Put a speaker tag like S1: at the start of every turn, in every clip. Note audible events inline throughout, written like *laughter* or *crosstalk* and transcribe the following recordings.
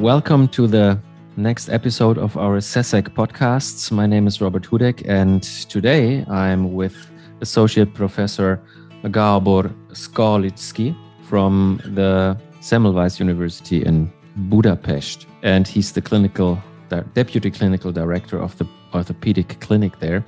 S1: welcome to the next episode of our SECEC podcasts. My name is Robert Hudek, and today I'm with Associate Professor Gabor Skaliczki from the Semmelweis University in Budapest, and he's the clinical deputy clinical director of the orthopedic clinic there.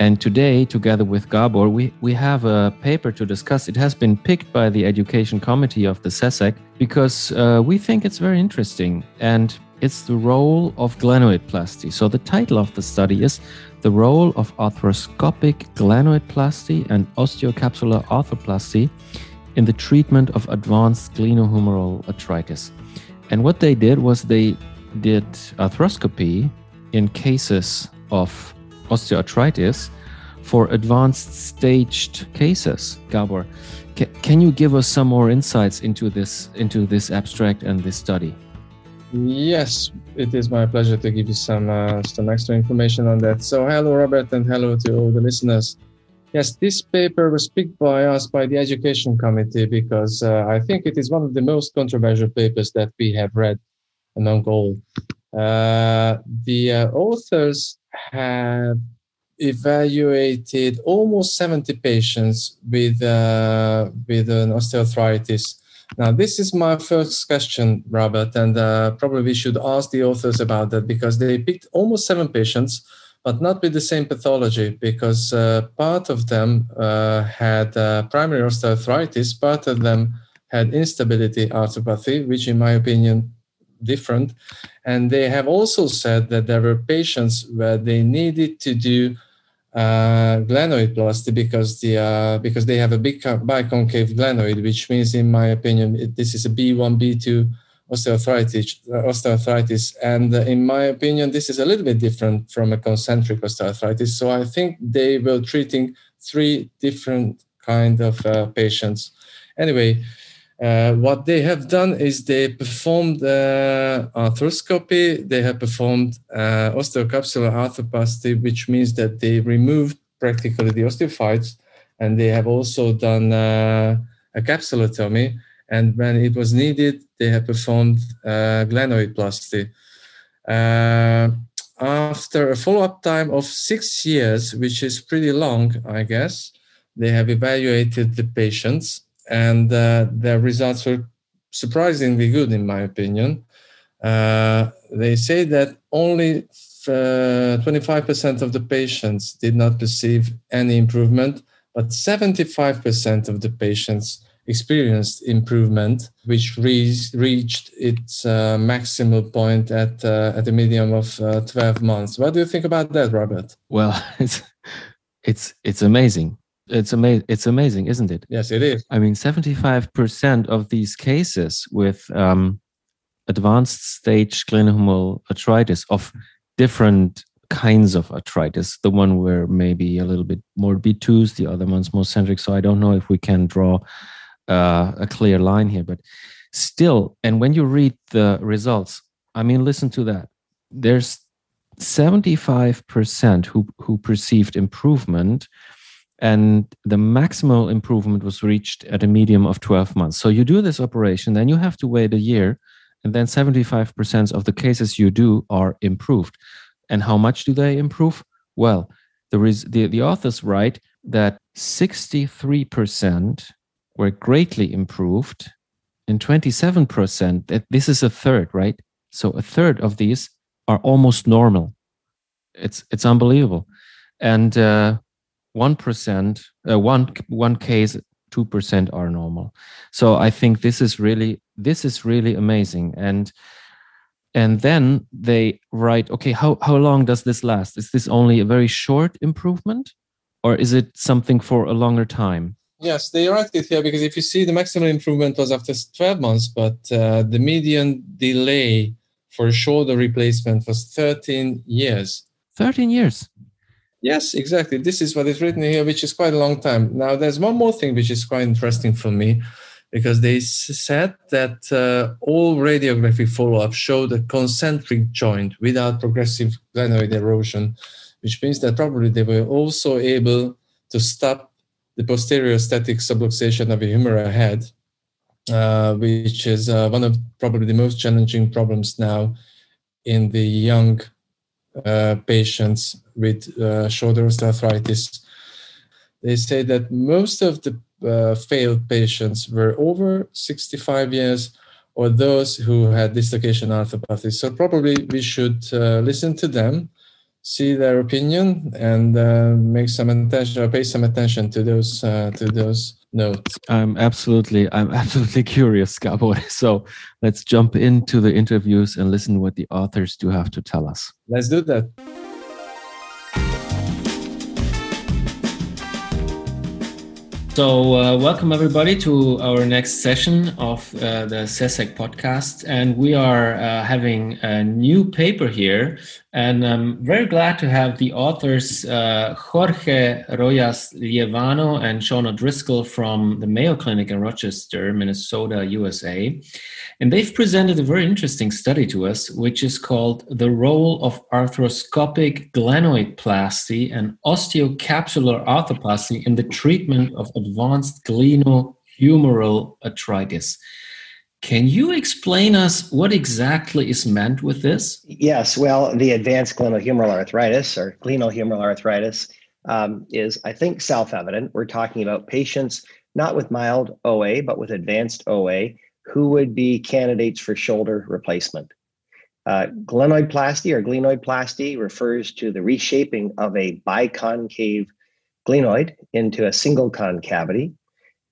S1: And today, together with Gabor, we, we have a paper to discuss. It has been picked by the Education Committee of the SECEC because uh, we think it's very interesting. And it's the role of glenoidplasty. So the title of the study is The Role of Arthroscopic Glenoidplasty and Osteocapsular Arthroplasty in the Treatment of Advanced Glenohumeral Arthritis. And what they did was they did arthroscopy in cases of osteoarthritis for advanced staged cases. Gabor, can you give us some more insights into this into this abstract and this study?
S2: Yes, it is my pleasure to give you some uh, some extra information on that. So, hello, Robert, and hello to all the listeners. Yes, this paper was picked by us by the Education Committee because uh, I think it is one of the most controversial papers that we have read among all. Uh, the uh, authors have evaluated almost 70 patients with uh, with an osteoarthritis. Now, this is my first question, Robert, and uh, probably we should ask the authors about that because they picked almost seven patients, but not with the same pathology. Because uh, part of them uh, had uh, primary osteoarthritis, part of them had instability arthropathy, which, in my opinion, different. And they have also said that there were patients where they needed to do uh, glenoidplasty because the uh, because they have a big biconcave glenoid, which means, in my opinion, it, this is a B1, B2 osteoarthritis. Osteoarthritis, and uh, in my opinion, this is a little bit different from a concentric osteoarthritis. So I think they were treating three different kind of uh, patients. Anyway, uh, what they have done is they performed uh, arthroscopy, they have performed uh, osteocapsular arthroplasty, which means that they removed practically the osteophytes, and they have also done uh, a capsulotomy. And when it was needed, they have performed uh, glenoidplasty. After a follow-up time of six years, which is pretty long, I guess, they have evaluated the patients and uh, the results were surprisingly good, in my opinion. Uh, they say that only 25% uh, of the patients did not perceive any improvement, but 75% of the patients experienced improvement, which re- reached its uh, maximal point at uh, at a medium of uh, 12 months. What do you think about that, Robert?
S1: Well, *laughs* it's it's it's amazing it's amazing it's amazing isn't it?
S2: Yes it is.
S1: I mean 75% of these cases with um, advanced stage glenohumeral arthritis of different kinds of arthritis the one where maybe a little bit more b2s the other one's more centric. So i don't know if we can draw uh, a clear line here but still and when you read the results i mean listen to that. There's 75% who who perceived improvement and the maximal improvement was reached at a medium of 12 months. So you do this operation, then you have to wait a year, and then 75% of the cases you do are improved. And how much do they improve? Well, the, res- the, the authors write that 63% were greatly improved, and 27%, that this is a third, right? So a third of these are almost normal. It's, it's unbelievable. And uh, one percent, uh, one one case, two percent are normal. So I think this is really this is really amazing. And and then they write, okay, how how long does this last? Is this only a very short improvement, or is it something for a longer time?
S2: Yes, they write it here because if you see the maximum improvement was after 12 months, but uh, the median delay for shoulder replacement was 13 years.
S1: 13 years.
S2: Yes, exactly. This is what is written here, which is quite a long time. Now, there's one more thing which is quite interesting for me because they said that uh, all radiography follow up showed a concentric joint without progressive glenoid erosion, which means that probably they were also able to stop the posterior static subluxation of a humeral head uh, which is uh, one of probably the most challenging problems now in the young patients with uh, shoulder osteoarthritis. They say that most of the uh, failed patients were over 65 years or those who had dislocation arthropathy. So probably we should uh, listen to them, see their opinion, and uh, make some attention pay some attention to those uh, to those notes.
S1: I'm absolutely I'm *laughs* absolutely curious, Gabor. *laughs* So let's jump into the interviews and listen what the authors do have to tell us.
S2: Let's do that.
S1: So, uh, welcome everybody to our next session of uh, the SECEC podcast. And we are uh, having a new paper here. And I'm very glad to have the authors uh, Jorge Rojas Lievano and Shawn O'Driscoll from the Mayo Clinic in Rochester, Minnesota, USA. And they've presented a very interesting study to us, which is called The Role of Arthroscopic Glenoidplasty and Osteocapsular Arthroplasty in the Treatment of Advanced Glenohumeral Arthritis. Can you explain us what exactly is meant with this?
S3: Yes, well, the advanced glenohumeral arthritis or glenohumeral arthritis um, is, I think, self evident. We're talking about patients not with mild OA, but with advanced OA who would be candidates for shoulder replacement. Uh, glenoidplasty or glenoidplasty refers to the reshaping of a biconcave glenoid into a single concavity.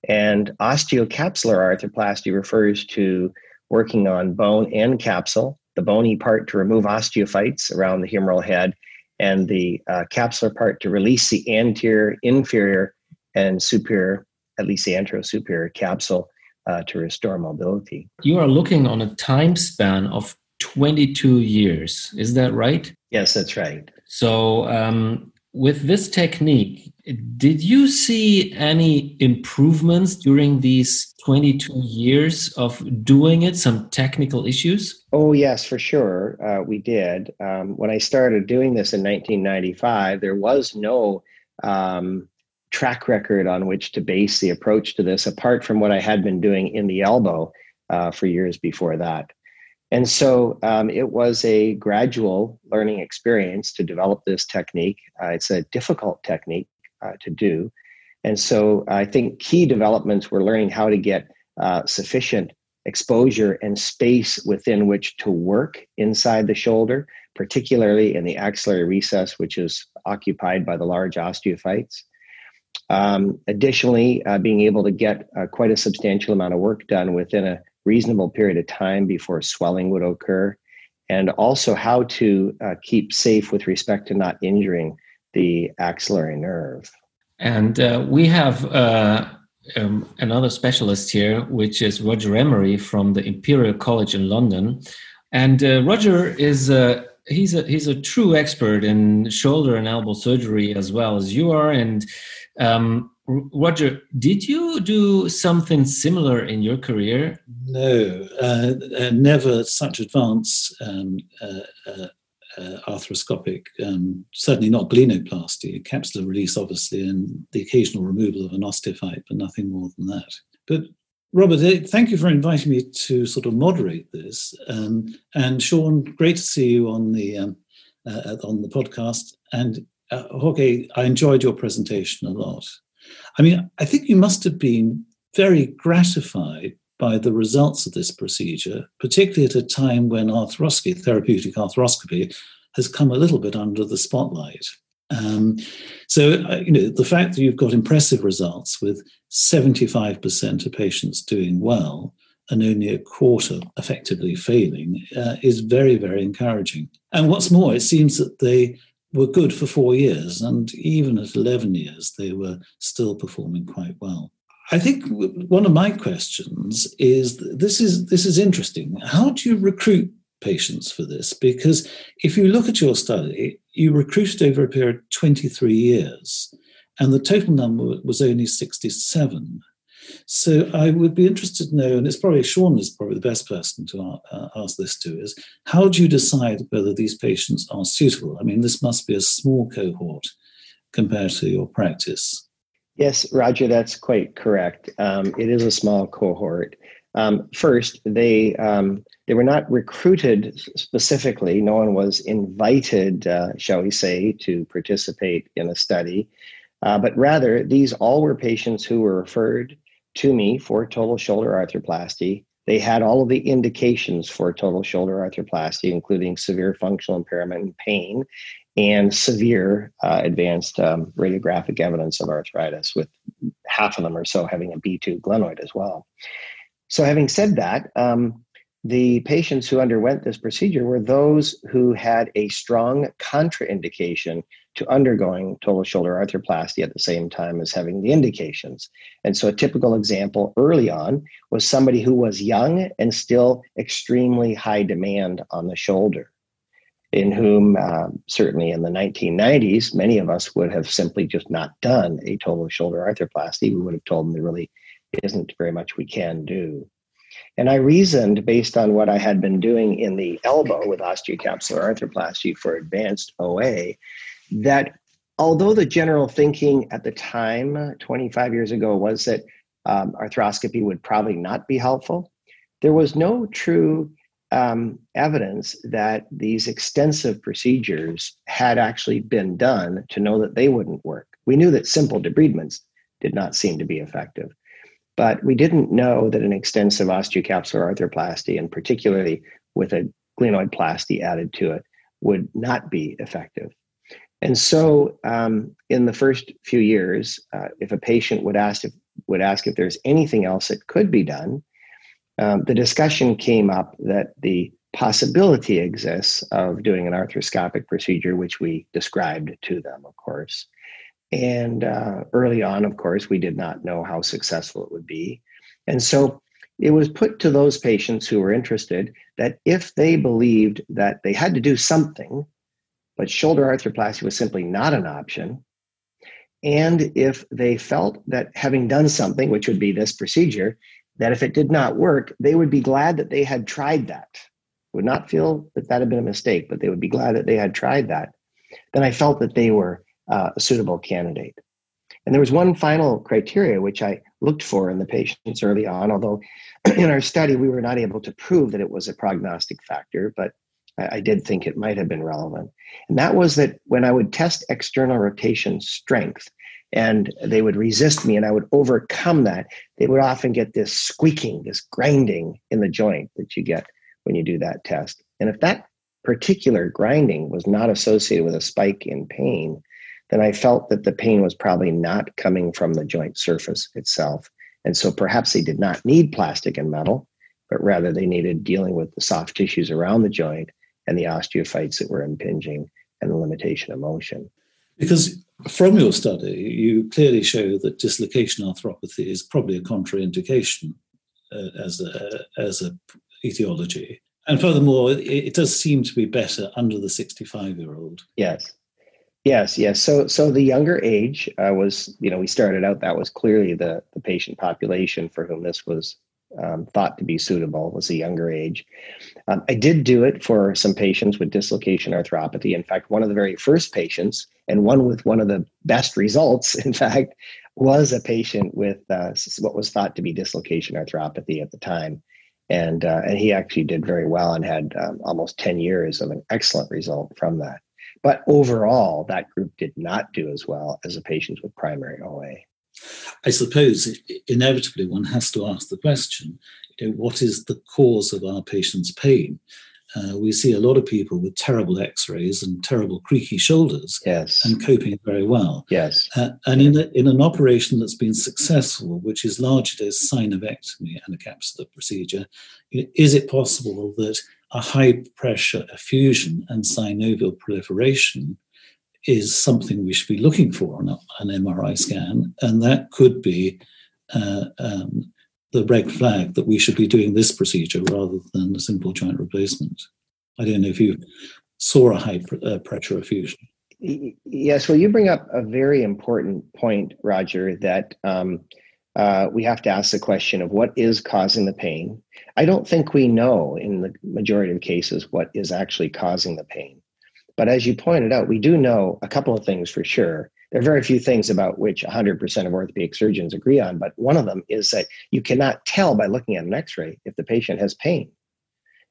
S3: And osteocapsular arthroplasty refers to working on bone and capsule, the bony part to remove osteophytes around the humeral head, and the uh, capsular part to release the anterior, inferior, and superior, at least the anterosuperior capsule uh, to restore mobility.
S1: You are looking on a time span of 22 years. Is that right?
S3: Yes, that's right.
S1: So, um, with this technique, did you see any improvements during these 22 years of doing it? Some technical issues?
S3: Oh, yes, for sure. Uh, we did. Um, when I started doing this in 1995, there was no um, track record on which to base the approach to this, apart from what I had been doing in the elbow uh, for years before that. And so um, it was a gradual learning experience to develop this technique. Uh, it's a difficult technique uh, to do. And so I think key developments were learning how to get uh, sufficient exposure and space within which to work inside the shoulder, particularly in the axillary recess, which is occupied by the large osteophytes. Um, additionally, uh, being able to get uh, quite a substantial amount of work done within a reasonable period of time before swelling would occur, and also how to uh, keep safe with respect to not injuring the axillary nerve.
S1: And uh, we have uh, um, another specialist here, which is Roger Emery from the Imperial College in London. And uh, Roger is a he's a he's a true expert in shoulder and elbow surgery as well as you are and um, Roger, did you do something similar in your career?
S4: No, uh, uh, never such advanced um, uh, uh, uh arthroscopic, um, certainly not glenoplasty, capsular release, obviously, and the occasional removal of an osteophyte, but nothing more than that. But Robert, eh, thank you for inviting me to sort of moderate this. Um, and Shawn, great to see you on the um, uh, on the podcast. And uh, Jorge, I enjoyed your presentation a lot. I mean, I think you must have been very gratified by the results of this procedure, particularly at a time when arthroscopy, therapeutic arthroscopy, has come a little bit under the spotlight. Um, so, uh, you know, the fact that you've got impressive results with 75% of patients doing well and only a quarter effectively failing uh, is very, very encouraging. And what's more, it seems that they were good for four years, and even at 11 years, they were still performing quite well. I think one of my questions is this is this is interesting. How do you recruit patients for this? Because if you look at your study, you recruited over a period of 23 years, and the total number was only 67. So I would be interested to know, and it's probably Shawn is probably the best person to uh, ask this to, is how do you decide whether these patients are suitable? I mean, this must be a small cohort compared to your practice.
S3: Yes, Roger, that's quite correct. Um, it is a small cohort. Um, first, they um, they were not recruited specifically. No one was invited, uh, shall we say, to participate in a study, uh, but rather these all were patients who were referred to me for total shoulder arthroplasty. They had all of the indications for total shoulder arthroplasty, including severe functional impairment and pain, and severe uh, advanced um, radiographic evidence of arthritis, with half of them or so having a B2 glenoid as well. So, having said that, um, the patients who underwent this procedure were those who had a strong contraindication to undergoing total shoulder arthroplasty at the same time as having the indications. And so, a typical example early on was somebody who was young and still extremely high demand on the shoulder in whom uh, certainly in the 1990s, many of us would have simply just not done a total shoulder arthroplasty. We would have told them there really isn't very much we can do. And I reasoned based on what I had been doing in the elbow with osteocapsular arthroplasty for advanced OA that although the general thinking at the time, 25 years ago, was that um, arthroscopy would probably not be helpful, there was no true um, evidence that these extensive procedures had actually been done to know that they wouldn't work. We knew that simple debridements did not seem to be effective, but we didn't know that an extensive osteocapsular arthroplasty, and particularly with a glenoidplasty added to it, would not be effective. And so, um, in the first few years, uh, if a patient would ask if would ask if there's anything else that could be done, um, the discussion came up that the possibility exists of doing an arthroscopic procedure, which we described to them, of course. And uh, early on, of course, we did not know how successful it would be. And so it was put to those patients who were interested that if they believed that they had to do something, but shoulder arthroplasty was simply not an option, and if they felt that having done something, which would be this procedure, that if it did not work, they would be glad that they had tried that. Would not feel that that had been a mistake, but they would be glad that they had tried that. Then I felt that they were uh, a suitable candidate. And there was one final criteria which I looked for in the patients early on, although *clears throat* in our study we were not able to prove that it was a prognostic factor, but I, I did think it might have been relevant. And that was that when I would test external rotation strength, and they would resist me and I would overcome that, they would often get this squeaking, this grinding in the joint that you get when you do that test. And if that particular grinding was not associated with a spike in pain, then I felt that the pain was probably not coming from the joint surface itself. And so perhaps they did not need plastic and metal, but rather they needed dealing with the soft tissues around the joint and the osteophytes that were impinging and the limitation of motion.
S4: Because from your study, you clearly show that dislocation arthropathy is probably a contraindication uh, as a as a etiology. And furthermore, it, it does seem to be better under the 65 year old.
S3: Yes. Yes, yes. So, so the younger age uh, was, you know, we started out that was clearly the the patient population for whom this was um, thought to be suitable was a younger age. Um, I did do it for some patients with dislocation arthropathy. In fact, one of the very first patients, and one with one of the best results, *laughs* in fact, was a patient with uh, what was thought to be dislocation arthropathy at the time. And, uh, and he actually did very well and had um, almost 10 years of an excellent result from that. But overall, that group did not do as well as the patients with primary OA.
S4: I suppose inevitably one has to ask the question you know, what is the cause of our patient's pain? Uh, we see a lot of people with terrible x-rays and terrible creaky shoulders
S3: yes.
S4: and coping very well.
S3: Yes.
S4: Uh, and in, a, in an operation that's been successful, which is largely a synovectomy and a capsular procedure, is it possible that a high pressure effusion and synovial proliferation is something we should be looking for on an MRI scan, and that could be uh, um, the red flag that we should be doing this procedure rather than a simple joint replacement. I don't know if you saw a high pr- uh, pressure effusion.
S3: Yes, well, you bring up a very important point, Roger, that um, uh, we have to ask the question of what is causing the pain. I don't think we know in the majority of cases what is actually causing the pain. But as you pointed out, we do know a couple of things for sure. there are very few things about which 100% of orthopedic surgeons agree on, but one of them is that you cannot tell by looking at an x ray if the patient has pain.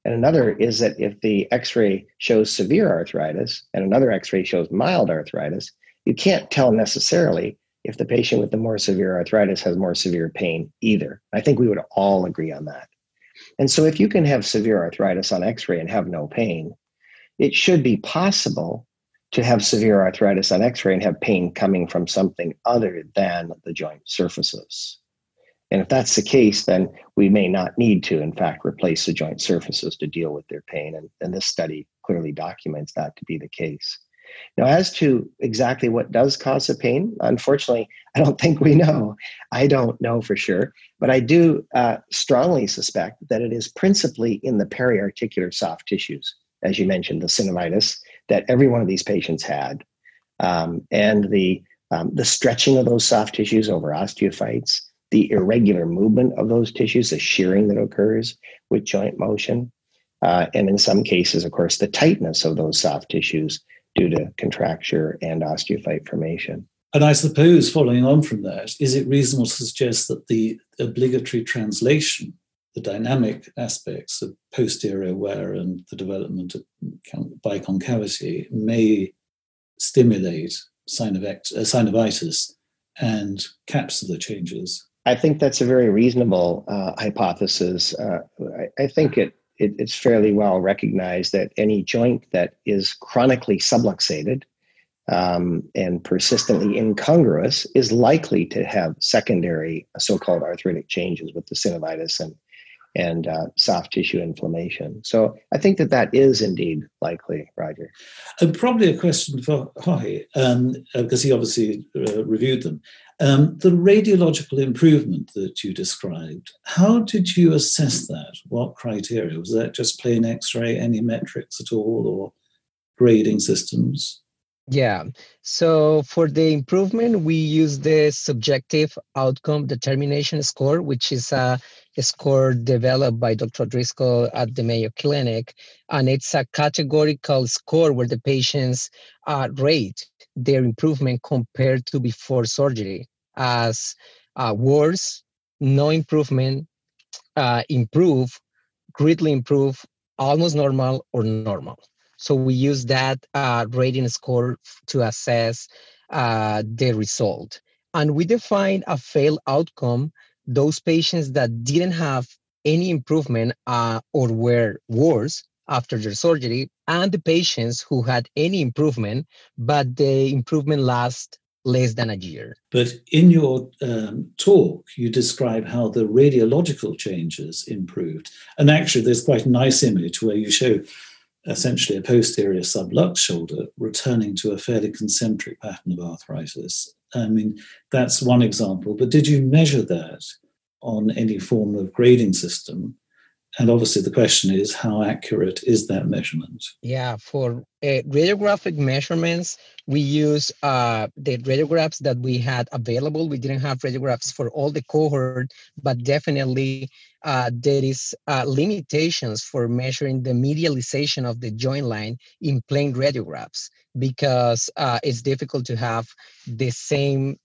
S3: And another is that if the x ray shows severe arthritis and another x ray shows mild arthritis, you can't tell necessarily if the patient with the more severe arthritis has more severe pain either. I think we would all agree on that. And so if you can have severe arthritis on x ray and have no pain, it should be possible to have severe arthritis on x ray and have pain coming from something other than the joint surfaces. And if that's the case, then we may not need to, in fact, replace the joint surfaces to deal with their pain. And, and this study clearly documents that to be the case. Now, as to exactly what does cause the pain, unfortunately, I don't think we know. I don't know for sure, but I do uh, strongly suspect that it is principally in the periarticular soft tissues, as you mentioned, the synovitis that every one of these patients had, um, and the um, the stretching of those soft tissues over osteophytes, the irregular movement of those tissues, the shearing that occurs with joint motion, uh, and in some cases, of course, the tightness of those soft tissues due to contracture and osteophyte formation.
S4: And I suppose, following on from that, is it reasonable to suggest that the obligatory translation, the dynamic aspects of posterior wear and the development of biconcavity may stimulate synovitis, uh, synovitis and capsular changes?
S3: I think that's a very reasonable uh, hypothesis. Uh, I, I, think it it, it's fairly well recognized that any joint that is chronically subluxated um, and persistently incongruous is likely to have secondary so-called arthritic changes with the synovitis and and uh, soft tissue inflammation. So I think that that is indeed likely, Roger.
S4: And probably a question for Jorge, um, because he obviously uh, reviewed them. Um, the radiological improvement that you described, how did you assess that? What criteria? Was that just plain X ray, any metrics at all, or grading systems?
S5: Yeah. So for the improvement, we use the subjective outcome determination score, which is a, a, score developed by Dr. Driscoll at the Mayo Clinic. And it's a categorical score where the patients uh, rate their improvement compared to before surgery as uh, worse, no improvement, uh, improve, greatly improve, almost normal, or normal. So we use that uh, rating score to assess uh, the result. And we define a failed outcome those patients that didn't have any improvement uh, or were worse after their surgery and the patients who had any improvement, but the improvement lasts less than a year.
S4: But in your um, talk, you describe how the radiological changes improved. And actually, there's quite a nice image where you show essentially a posterior sublux shoulder returning to a fairly concentric pattern of arthritis. I mean, that's one example. But did you measure that on any form of grading system? And obviously, the question is how accurate is that measurement?
S5: Yeah, for uh, radiographic measurements, we use uh, the radiographs that we had available. We didn't have radiographs for all the cohort, but definitely uh, there is uh, limitations for measuring the medialization of the joint line in plain radiographs because uh, it's difficult to have the same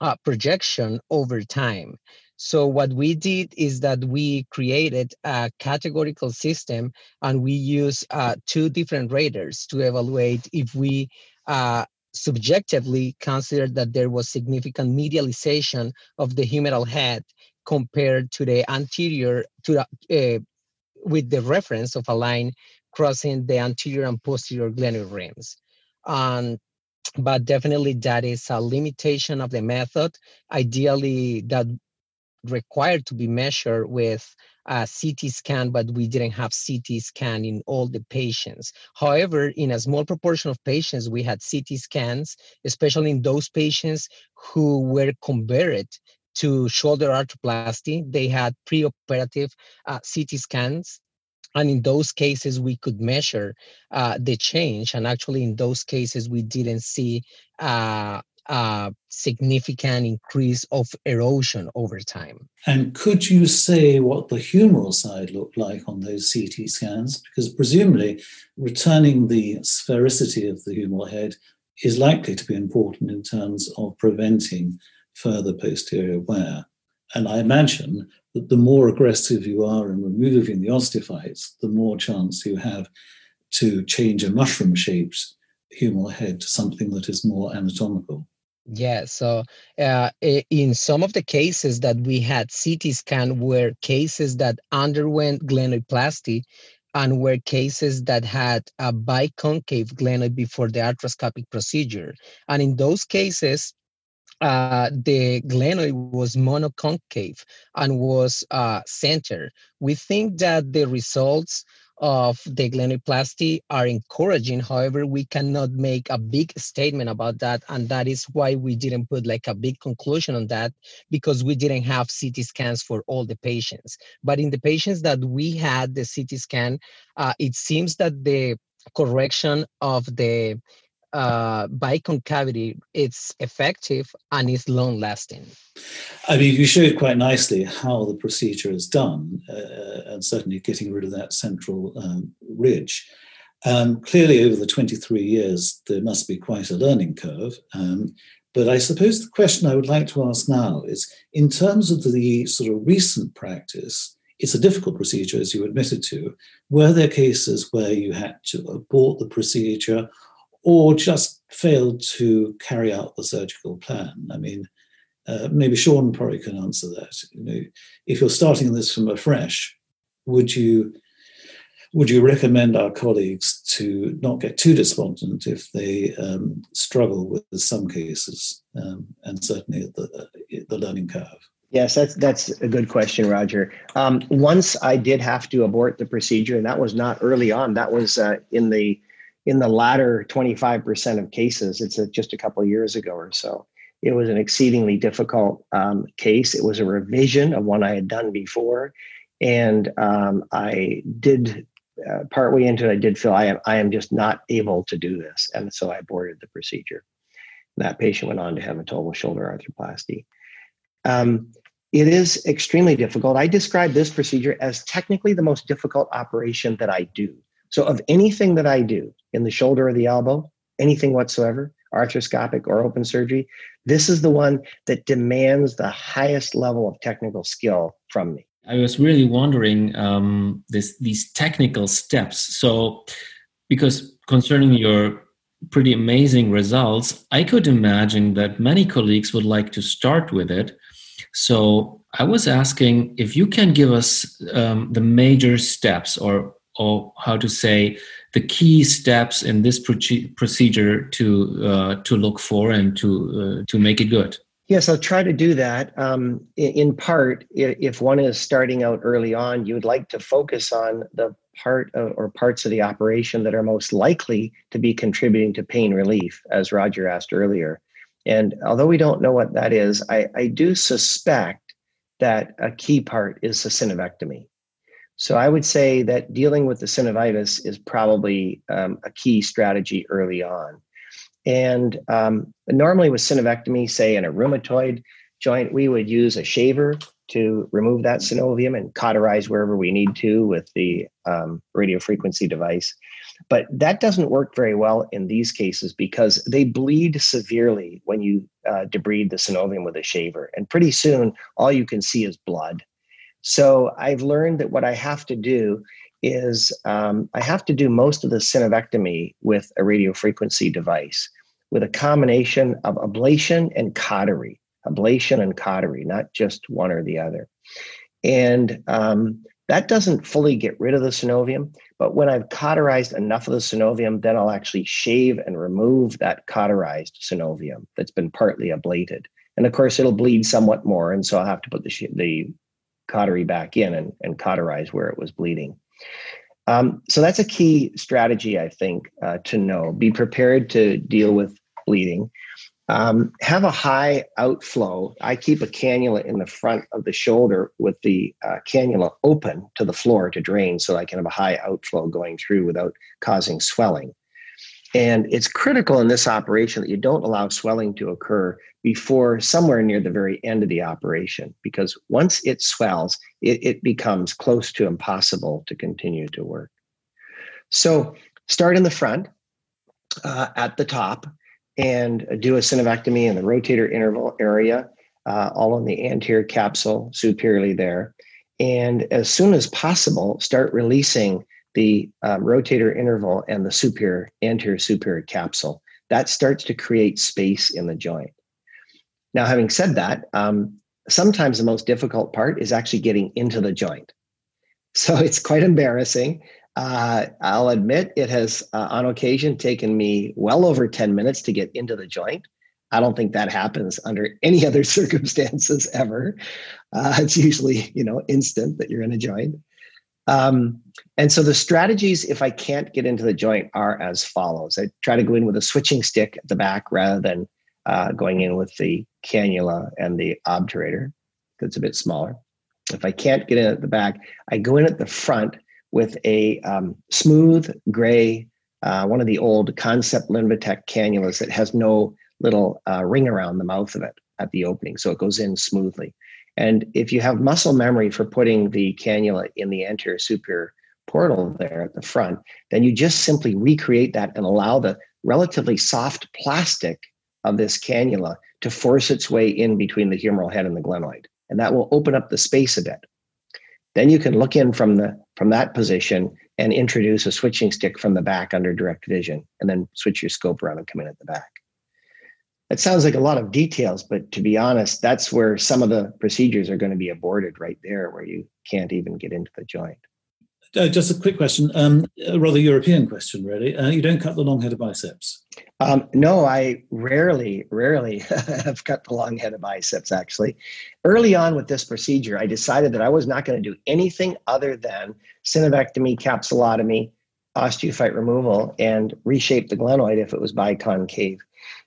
S5: uh, projection over time. So what we did is that we created a categorical system and we use uh, two different raters to evaluate if we uh, subjectively considered that there was significant medialization of the humeral head compared to the anterior to the, uh, with the reference of a line crossing the anterior and posterior glenoid rims. Um, but definitely that is a limitation of the method. Ideally, that required to be measured with a CT scan, but we didn't have CT scan in all the patients. However, in a small proportion of patients, we had CT scans, especially in those patients who were converted to shoulder arthroplasty. They had preoperative uh, CT scans. And in those cases, we could measure uh, the change. And actually, in those cases, we didn't see uh, uh, significant increase of erosion over time.
S4: And could you say what the humeral side looked like on those CT scans? Because presumably, returning the sphericity of the humeral head is likely to be important in terms of preventing further posterior wear. And I imagine that the more aggressive you are in removing the osteophytes, the more chance you have to change a mushroom shaped humeral head to something that is more anatomical.
S5: Yeah, so uh, in some of the cases that we had CT scan were cases that underwent glenoidplasty and were cases that had a biconcave glenoid before the arthroscopic procedure. And in those cases, uh, the glenoid was monoconcave and was uh, center. We think that the results of the glenoplasty are encouraging. However, we cannot make a big statement about that. And that is why we didn't put like a big conclusion on that because we didn't have CT scans for all the patients. But in the patients that we had the CT scan, uh, it seems that the correction of the uh, biconcavity, it's effective and it's long lasting.
S4: I mean, you showed quite nicely how the procedure is done, uh, and certainly getting rid of that central um, ridge. Um, clearly, over the 23 years, there must be quite a learning curve. Um, but I suppose the question I would like to ask now is in terms of the sort of recent practice, it's a difficult procedure, as you admitted to. Were there cases where you had to abort the procedure or just failed to carry out the surgical plan. I mean, uh, maybe Shawn probably can answer that. You know, if you're starting this from afresh, would you would you recommend our colleagues to not get too despondent if they um, struggle with some cases, um, and certainly the, uh, the learning curve?
S3: Yes, that's that's a good question, Roger. Um, once I did have to abort the procedure, and that was not early on. That was uh, in the in the latter 25% of cases, it's a, just a couple years ago or so. It was an exceedingly difficult um, case. It was a revision of one I had done before. And um, I did, uh, partway into it, I did feel I am, I am just not able to do this. And so I aborted the procedure. And that patient went on to have a total shoulder arthroplasty. Um, it is extremely difficult. I describe this procedure as technically the most difficult operation that I do so, of anything that I do in the shoulder or the elbow, anything whatsoever, arthroscopic or open surgery, this is the one that demands the highest level of technical skill from me.
S1: I was really wondering um, this, these technical steps. So, because concerning your pretty amazing results, I could imagine that many colleagues would like to start with it. So, I was asking if you can give us um, the major steps or or how to say the key steps in this procedure to uh, to look for and to uh, to make it good?
S3: Yes i'll try to do that. Um, in part if one is starting out early on you would like to focus on the part of, or parts of the operation that are most likely to be contributing to pain relief as roger asked earlier. And although we don't know what that is i, I do suspect that a key part is the synovectomy so I would say that dealing with the synovitis is probably um, a key strategy early on. And um, normally with synovectomy, say in a rheumatoid joint, we would use a shaver to remove that synovium and cauterize wherever we need to with the um, radiofrequency device. But that doesn't work very well in these cases because they bleed severely when you uh, debride the synovium with a shaver. And pretty soon, all you can see is blood. So I've learned that what I have to do is um, I have to do most of the synovectomy with a radiofrequency device with a combination of ablation and cautery, ablation and cautery, not just one or the other. And um, that doesn't fully get rid of the synovium, but when I've cauterized enough of the synovium, then I'll actually shave and remove that cauterized synovium that's been partly ablated. And of course, it'll bleed somewhat more, and so I'll have to put the, the cautery back in and, and cauterize where it was bleeding. Um, so that's a key strategy, I think, uh, to know. Be prepared to deal with bleeding. Um, have a high outflow. I keep a cannula in the front of the shoulder with the uh, cannula open to the floor to drain so I can have a high outflow going through without causing swelling. And it's critical in this operation that you don't allow swelling to occur before somewhere near the very end of the operation, because once it swells, it, it becomes close to impossible to continue to work. So start in the front uh, at the top and do a synovectomy in the rotator interval area, uh, all in the anterior capsule, superiorly there. And as soon as possible, start releasing the um, rotator interval and the superior, anterior superior capsule. That starts to create space in the joint. Now, having said that, um, sometimes the most difficult part is actually getting into the joint. So it's quite embarrassing. Uh, I'll admit it has, uh, on occasion, taken me well over 10 minutes to get into the joint. I don't think that happens under any other *laughs* circumstances ever. Uh, it's usually, you know, instant that you're in a joint. Um, and so the strategies, if I can't get into the joint, are as follows. I try to go in with a switching stick at the back rather than uh, going in with the cannula and the obturator that's a bit smaller. If I can't get in at the back, I go in at the front with a um, smooth gray, uh, one of the old concept Linvatec cannulas that has no little uh, ring around the mouth of it at the opening, so it goes in smoothly. And if you have muscle memory for putting the cannula in the anterior superior portal there at the front, then you just simply recreate that and allow the relatively soft plastic of this cannula to force its way in between the humeral head and the glenoid. And that will open up the space a bit. Then you can look in from the from that position and introduce a switching stick from the back under direct vision, and then switch your scope around and come in at the back. It sounds like a lot of details, but to be honest, that's where some of the procedures are going to be aborted right there, where you can't even get into the joint.
S4: Uh, just a quick question, um, a rather European question, really. Uh, you don't cut the long head of biceps?
S3: Um, no, I rarely, rarely *laughs* have cut the long head of biceps, actually. Early on with this procedure, I decided that I was not going to do anything other than synovectomy, capsulotomy, osteophyte removal, and reshape the glenoid if it was biconcave.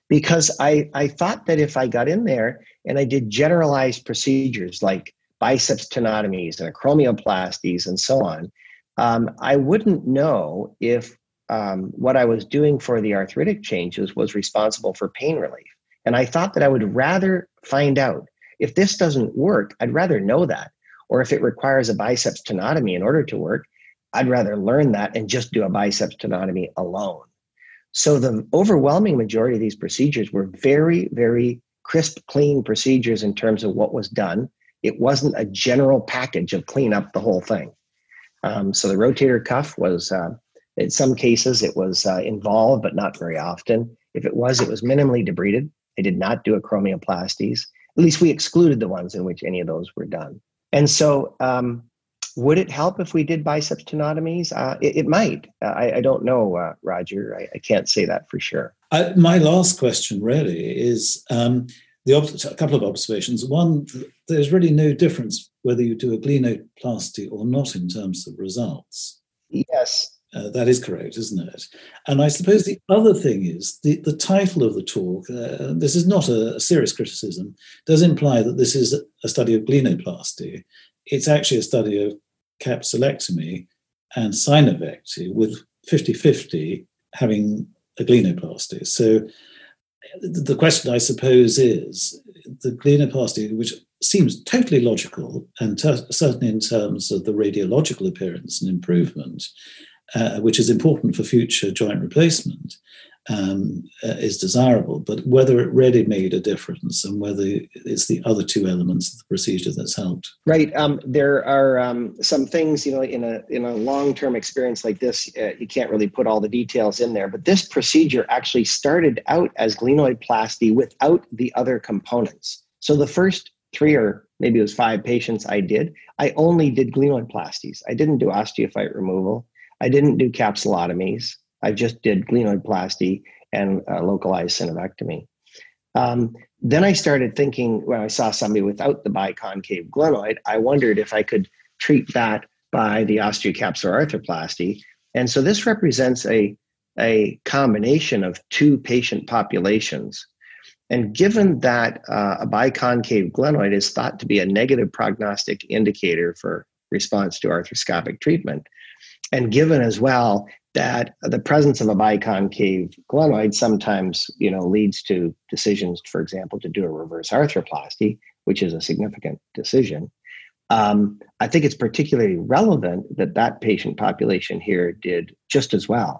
S3: Because I, I thought that if I got in there and I did generalized procedures like biceps tenotomies and acromioplasties and so on, um, I wouldn't know if um, what I was doing for the arthritic changes was responsible for pain relief. And I thought that I would rather find out if this doesn't work, I'd rather know that. Or if it requires a biceps tenotomy in order to work, I'd rather learn that and just do a biceps tenotomy alone. So the overwhelming majority of these procedures were very, very crisp, clean procedures in terms of what was done. It wasn't a general package of clean up the whole thing. Um, so the rotator cuff was, uh, in some cases, it was uh, involved, but not very often. If it was, it was minimally debrided. They did not do acromioplasties. At least we excluded the ones in which any of those were done. And so, um, would it help if we did biceps tenotomies? Uh, it, it, might. Uh, I, I, don't know, uh, Roger. I, I, can't say that for sure.
S4: my last question really is um, the a couple of observations. One, there's really no difference whether you do a glenoplasty or not in terms of results.
S3: Yes.
S4: Uh, that is correct, isn't it? And I suppose the other thing is the, the title of the talk, uh, this is not a, a, serious criticism, does imply that this is a study of glenoplasty. It's actually a study of capsulectomy and synovectomy with 50 50 having a glenoplasty. So the question, I suppose, is the glenoplasty, which seems totally logical, and ter- certainly in terms of the radiological appearance and improvement, uh, which is important for future joint replacement, um, uh, is desirable. But whether it really made a difference and whether it's the other two elements of the procedure that's helped.
S3: Right. Um, there are um, some things, you know, in a in a long term experience like this, uh, you can't really put all the details in there. But this procedure actually started out as glenoidplasty without the other components. So the first three or maybe it was five patients I did, I only did glenoidplasties. I didn't do osteophyte removal. I didn't do capsulotomies. I just did glenoidplasty and localized synovectomy. Um, then I started thinking when I saw somebody without the biconcave glenoid, I wondered if I could treat that by the osteocapsular arthroplasty. And so this represents a, a combination of two patient populations. And given that uh, a biconcave glenoid is thought to be a negative prognostic indicator for response to arthroscopic treatment, and given as well that the presence of a biconcave glenoid sometimes you know leads to decisions for example to do a reverse arthroplasty which is a significant decision um, i think it's particularly relevant that that patient population here did just as well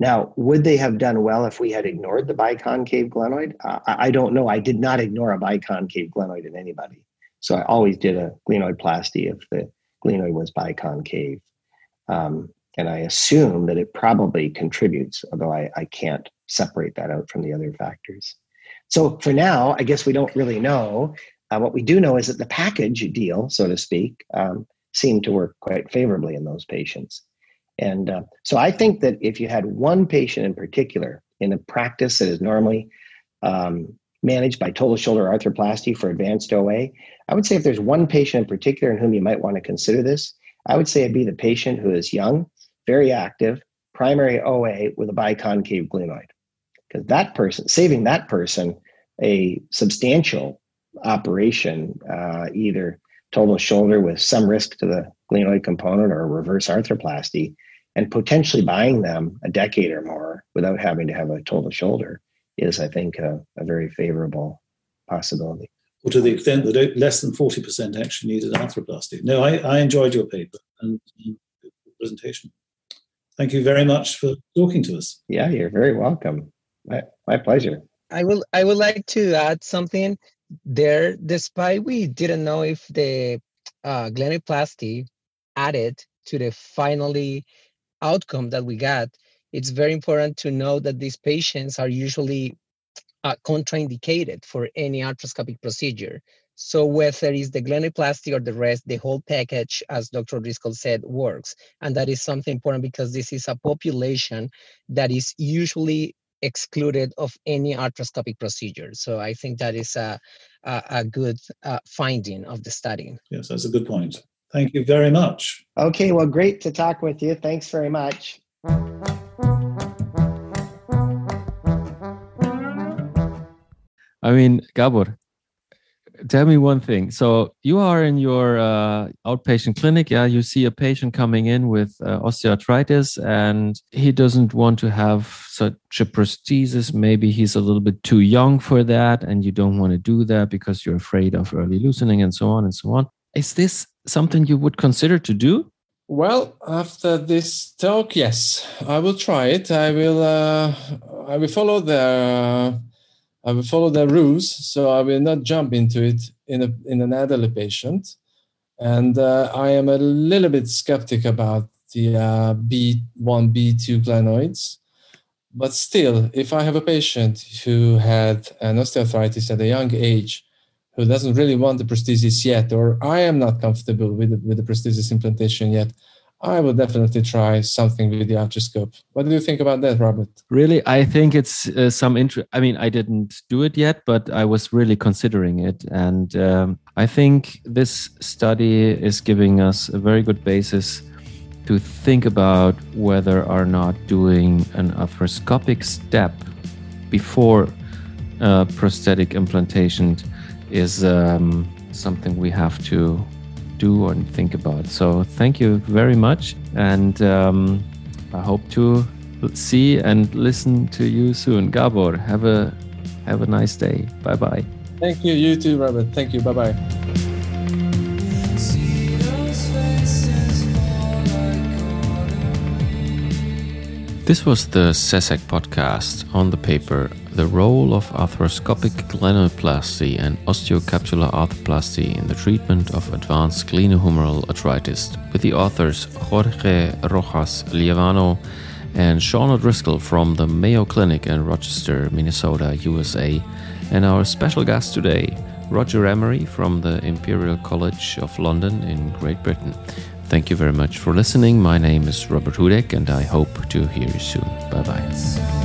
S3: Now, would they have done well if we had ignored the biconcave glenoid? Uh, I don't know. I did not ignore a biconcave glenoid in anybody. So I always did a glenoidplasty if the glenoid was biconcave. Um, and I assume that it probably contributes, although I, I can't separate that out from the other factors. So for now, I guess we don't really know. Uh, what we do know is that the package deal, so to speak, um, seemed to work quite favorably in those patients. And uh, so I think that if you had one patient in particular in a practice that is normally um, managed by total shoulder arthroplasty for advanced OA, I would say if there's one patient in particular in whom you might want to consider this, I would say it'd be the patient who is young, very active, primary OA with a biconcave glenoid. Because that person, saving that person a substantial operation, uh, either total shoulder with some risk to the glenoid component or reverse arthroplasty, and potentially buying them a decade or more without having to have a total shoulder is, I think, a, a very favorable possibility.
S4: Or to the extent that less than 40% actually needed arthroplasty. No, I, I enjoyed your paper and, and presentation. Thank you very much for talking to us.
S3: Yeah, you're very welcome. My, my pleasure.
S5: I will I would like to add something there. Despite we didn't know if the uh, glenoidplasty added to the finally outcome that we got, it's very important to know that these patients are usually uh, contraindicated for any arthroscopic procedure. So whether it's the glenoplasty or the rest, the whole package, as Dr. Driscoll said, works. And that is something important because this is a population that is usually excluded of any arthroscopic procedure. So I think that is a, a, a good uh, finding of the study.
S4: Yes, that's a good point. Thank you very much.
S3: Okay, well, great to talk with you. Thanks very much.
S1: I mean, Gabor, tell me one thing. So you are in your uh, outpatient clinic. Yeah, you see a patient coming in with uh, osteoarthritis, and he doesn't want to have such a prosthesis. Maybe he's a little bit too young for that, and you don't want to do that because you're afraid of early loosening and so on and so on. Is this something you would consider to do?
S2: Well, after this talk, yes, I will try it. I will. Uh, I will follow the I will follow the rules, so I will not jump into it in a in an elderly patient. And uh, I am a little bit skeptic about the uh, B1, B2 glenoids. But still, if I have a patient who had an osteoarthritis at a young age, who doesn't really want the prosthesis yet, or I am not comfortable with the, with the prosthesis implantation yet, I will definitely try something with the arthroscope. What do you think about that, Robert?
S1: Really, I think it's uh, some interest. I mean, I didn't do it yet, but I was really considering it, and um, I think this study is giving us a very good basis to think about whether or not doing an arthroscopic step before prosthetic implantation is um, something we have to do and think about. So thank you very much, and um, I hope to see and listen to you soon. Gabor, have a have a nice day. Bye bye.
S2: Thank you. You too, Robert. Thank you. Bye bye.
S1: This was the SECEC podcast on the paper The Role of Arthroscopic Glenoplasty and Osteocapsular Arthroplasty in the Treatment of Advanced Glenohumeral Arthritis with the authors Jorge Rojas Lievano and Shawn O'Driscoll from the Mayo Clinic in Rochester, Minnesota, USA, and our special guest today, Roger Emery from the Imperial College of London in Great Britain. Thank you very much for listening. My name is Robert Hudek, and I hope to hear you soon. Bye bye.